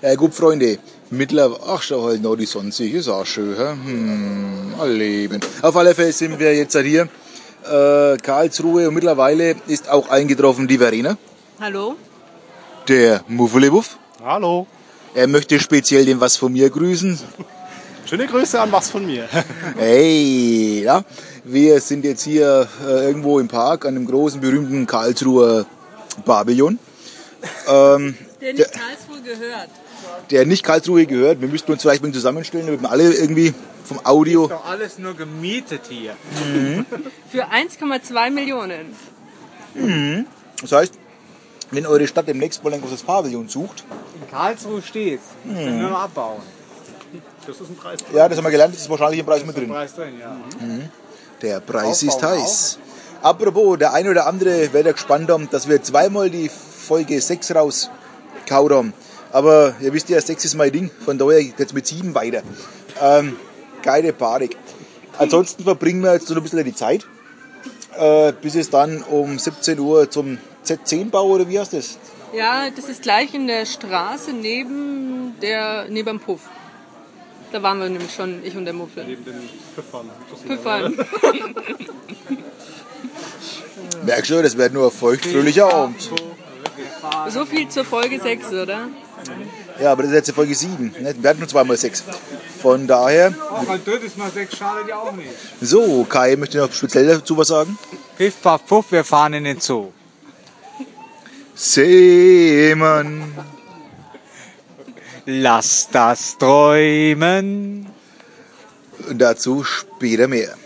Ja gut, Freunde, mittlerweile, ach schau halt noch, die Sonne sich ist auch schön, hä? hm, all Leben. Auf alle Fälle sind wir jetzt hier, äh, Karlsruhe und mittlerweile ist auch eingetroffen die Verena, Hallo? der Muffelebuff. Hallo. Er möchte speziell den was von mir grüßen. Schöne Grüße an was von mir. Hey, ja, wir sind jetzt hier äh, irgendwo im Park an dem großen berühmten Karlsruher Pavillon. Ähm, Der nicht Karlsruhe gehört. Der nicht Karlsruhe gehört. Wir müssten uns vielleicht mal zusammenstellen, damit wir alle irgendwie vom Audio. Doch alles nur gemietet hier. Für 1,2 Millionen. Das heißt, wenn eure Stadt demnächst mal ein großes Pavillon sucht, In Karlsruhe steht. Mhm. Nur abbauen. Das ist ein Preis. ja, das haben wir gelernt, das ist wahrscheinlich im Preis mit Der drin. Preis drin, ja. Der Preis ist heiß. Apropos, der eine oder andere wird ja gespannt haben, dass wir zweimal die Folge 6 rausgehauen haben. Aber ihr wisst ja, 6 ist mein Ding, von daher geht's mit 7 weiter. Ähm, geile Panik. Ansonsten verbringen wir jetzt so ein bisschen die Zeit, äh, bis es dann um 17 Uhr zum Z10-Bau oder wie heißt das? Ja, das ist gleich in der Straße neben der neben dem Puff. Da waren wir nämlich schon, ich und der Muffel. Neben den Pfeffern. Püffern. Merkst du, das wird nur ein feuchtfröhlicher Abend. So viel zur Folge 6, oder? Ja, aber das ist jetzt Folge 7. ne? Wir hatten nur zweimal 6. Von daher, Auch ein drittes Mal sechs schadet ja auch nicht. so, Kai möchte noch speziell dazu was sagen. Piff, paff, puff, wir fahren in den Zoo. Seemann. Lass das träumen. Und dazu später mehr.